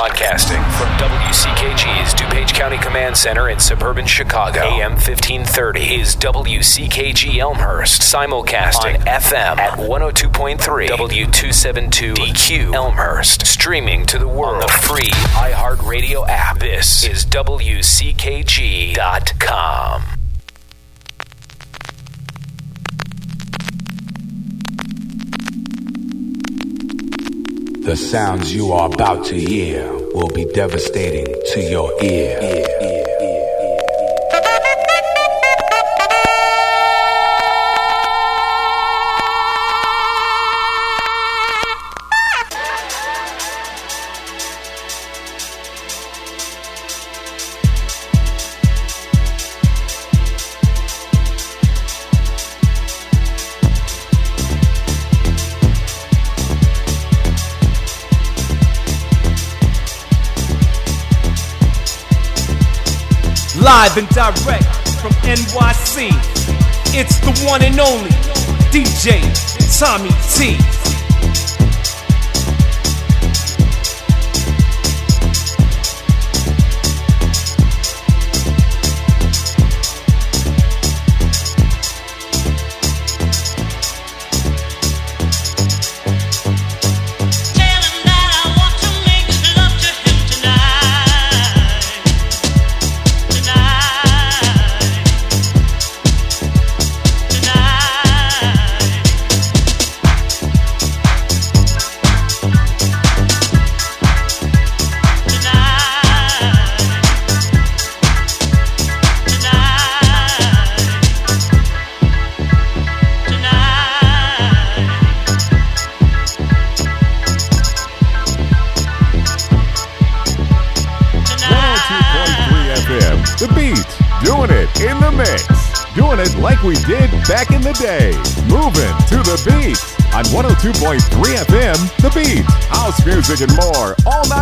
Broadcasting from WCKG's DuPage County Command Center in suburban Chicago. AM 1530 is WCKG Elmhurst. Simulcasting on FM at 102.3 W272 DQ Elmhurst. Streaming to the world on the free iHeartRadio app. This is WCKG.com. The sounds you are about to hear will be devastating to your ear. ear, Live and direct from NYC. It's the one and only DJ Tommy T. music and more. All night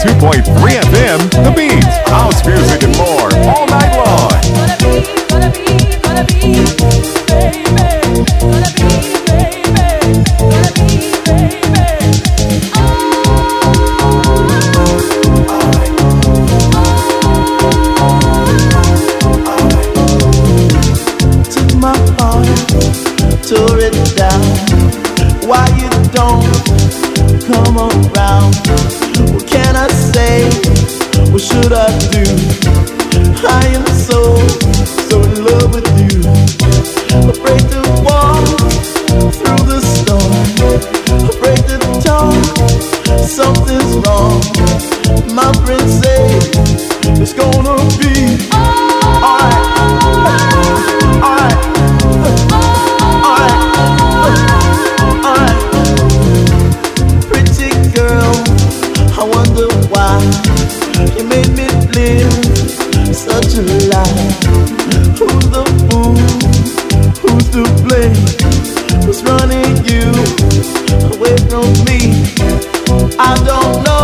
Two point three. used to play was running you away from me. I don't know.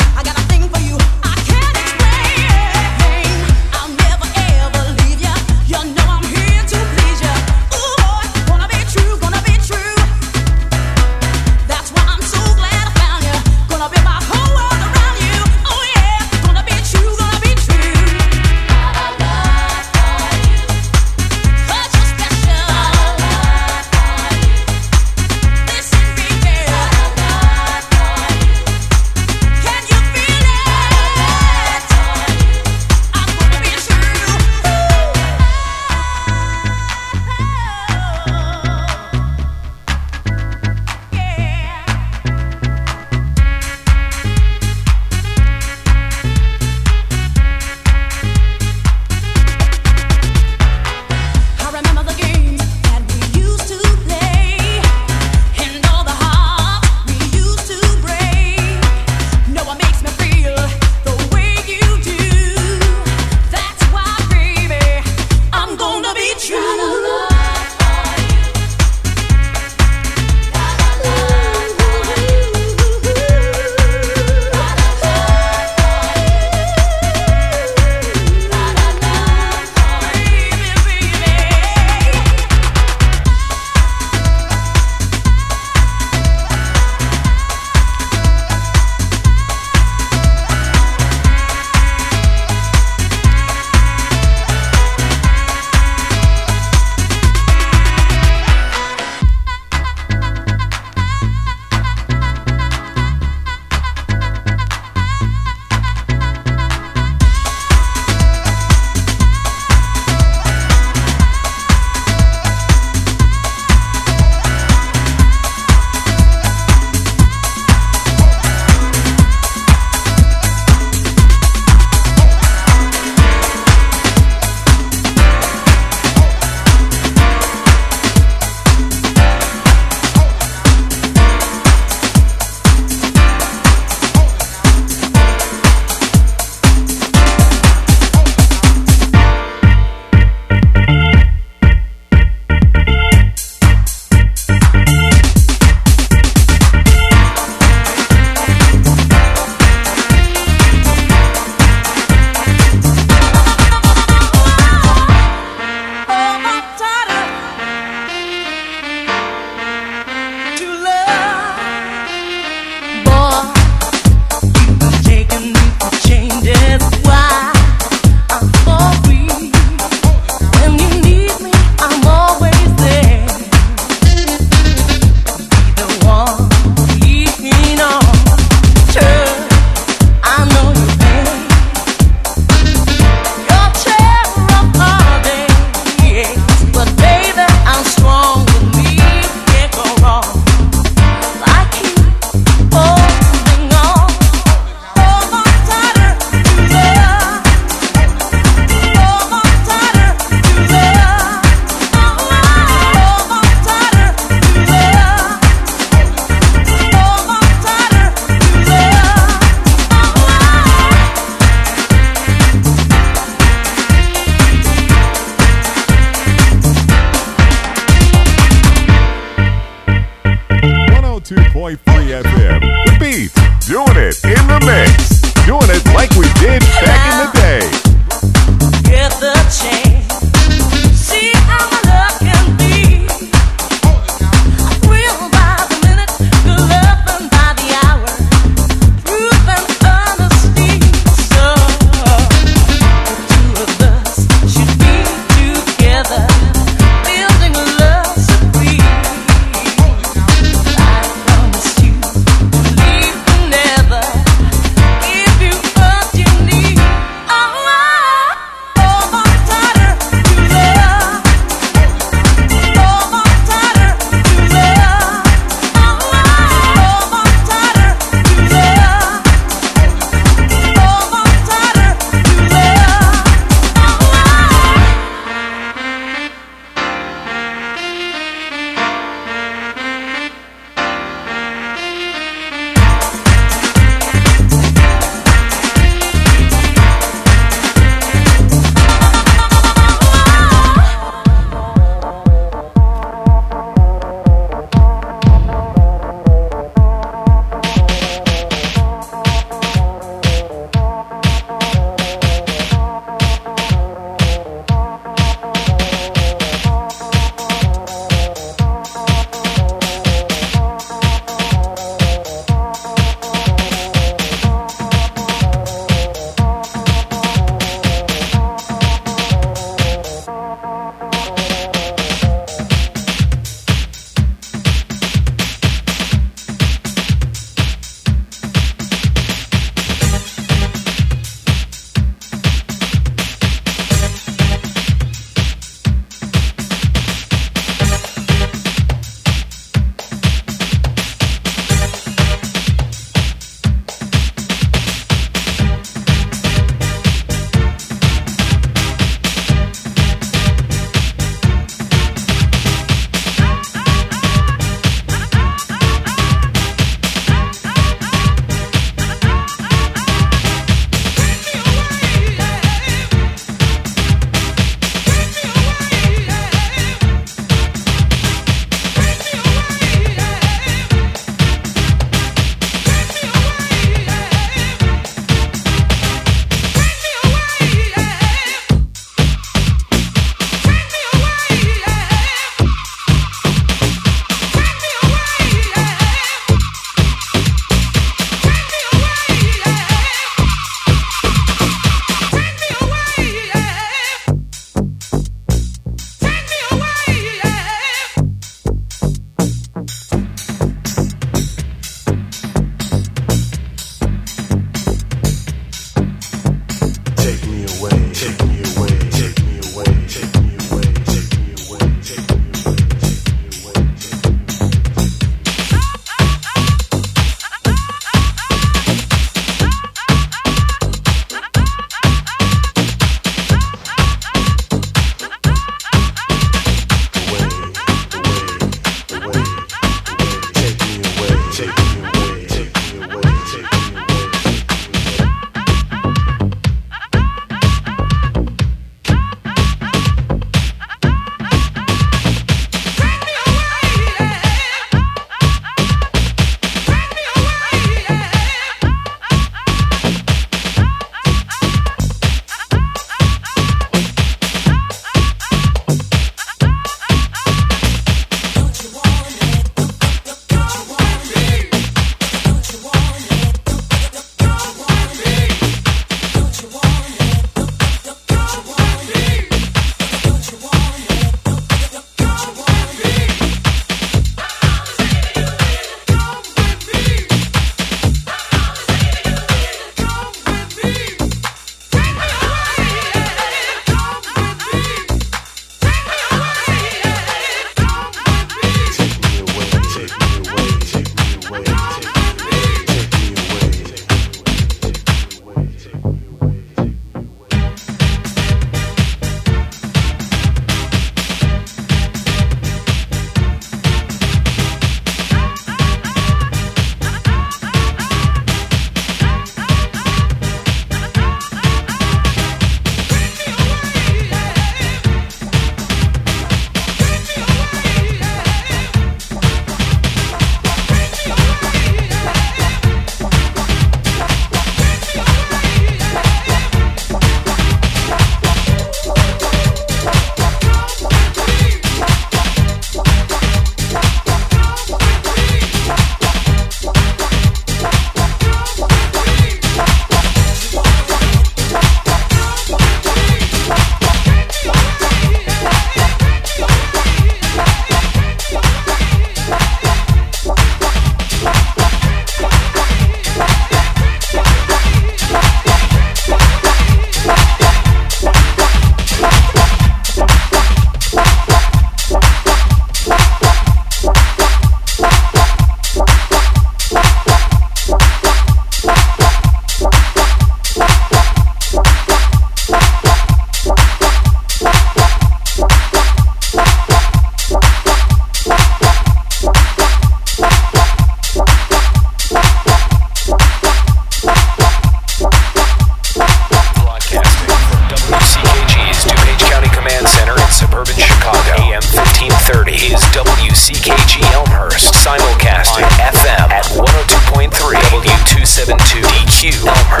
W272 DQ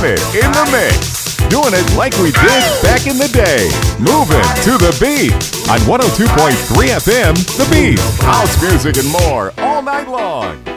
doing it in the mix. Doing it like we did back in the day. Moving to the beat on 102.3 FM, The Beat. House music and more all night long.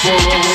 people.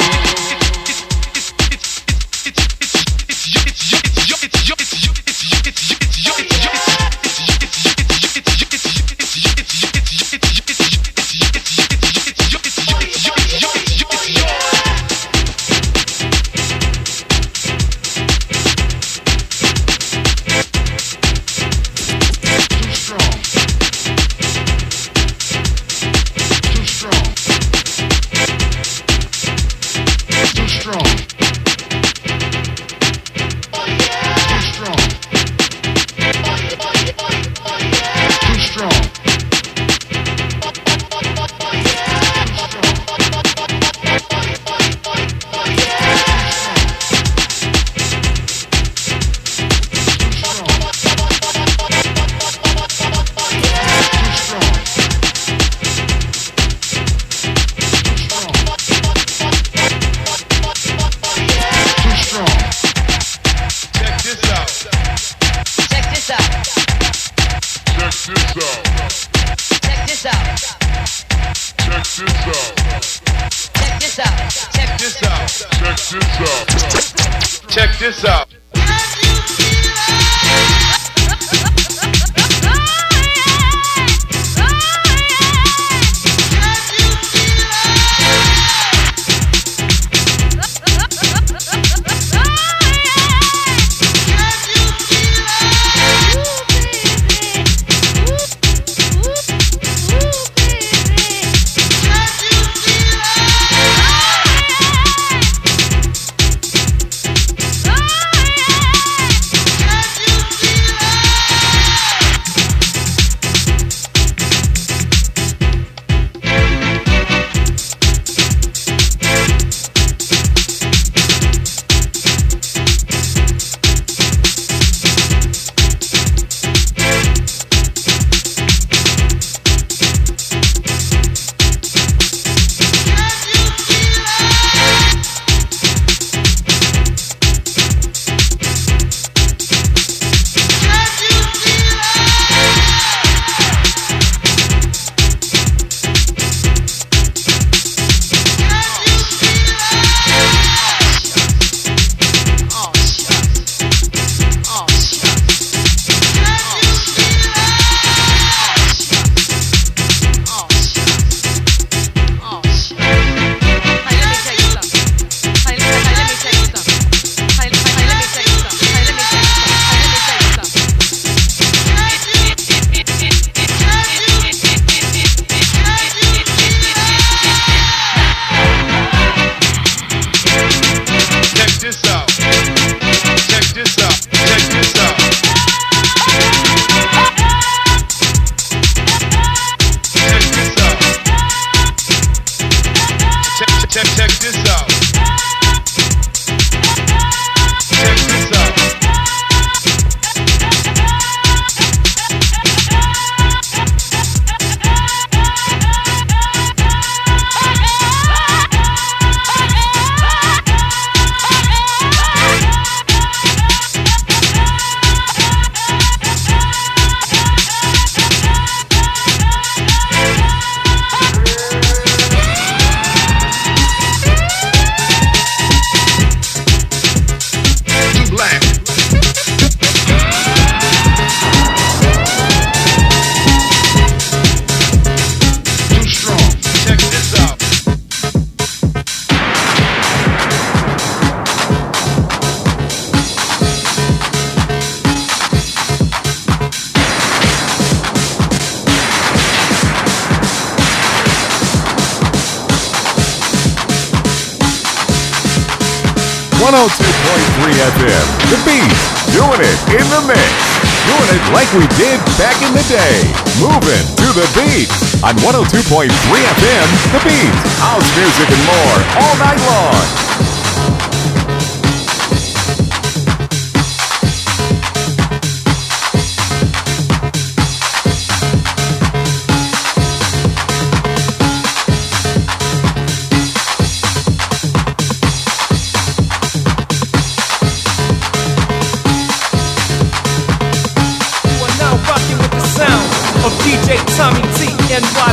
we did back in the day. Moving to the beat on 102.3 FM, The Beat, house music and more all night long. and fly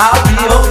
I'll be your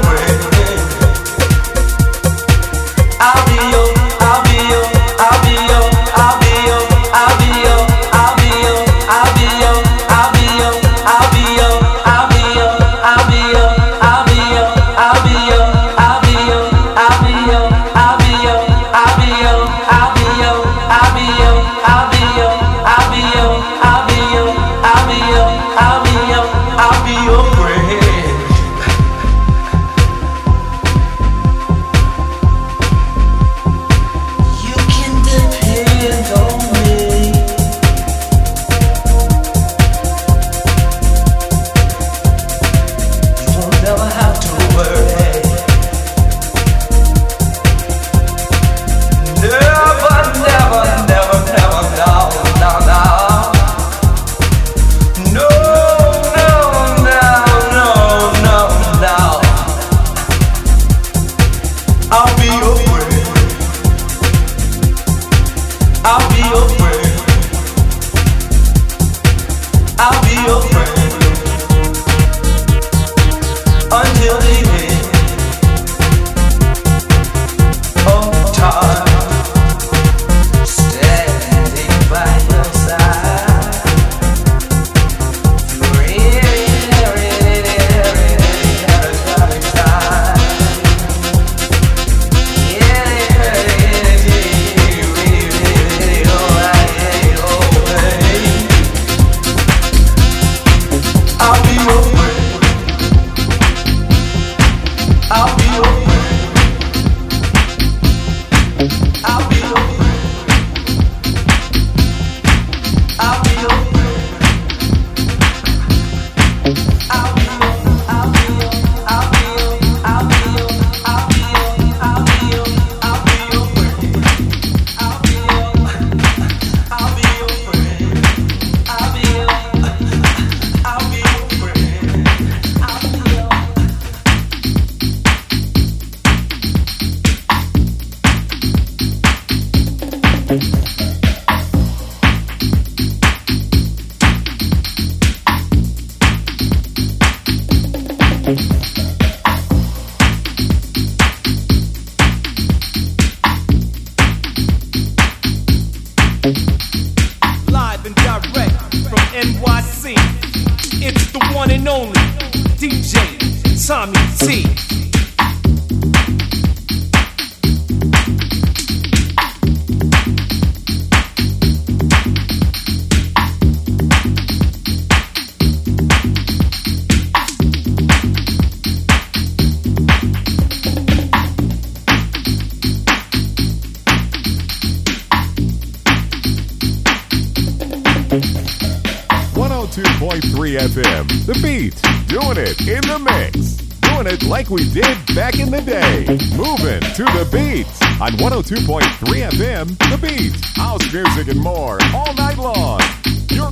House music and more all night long. Your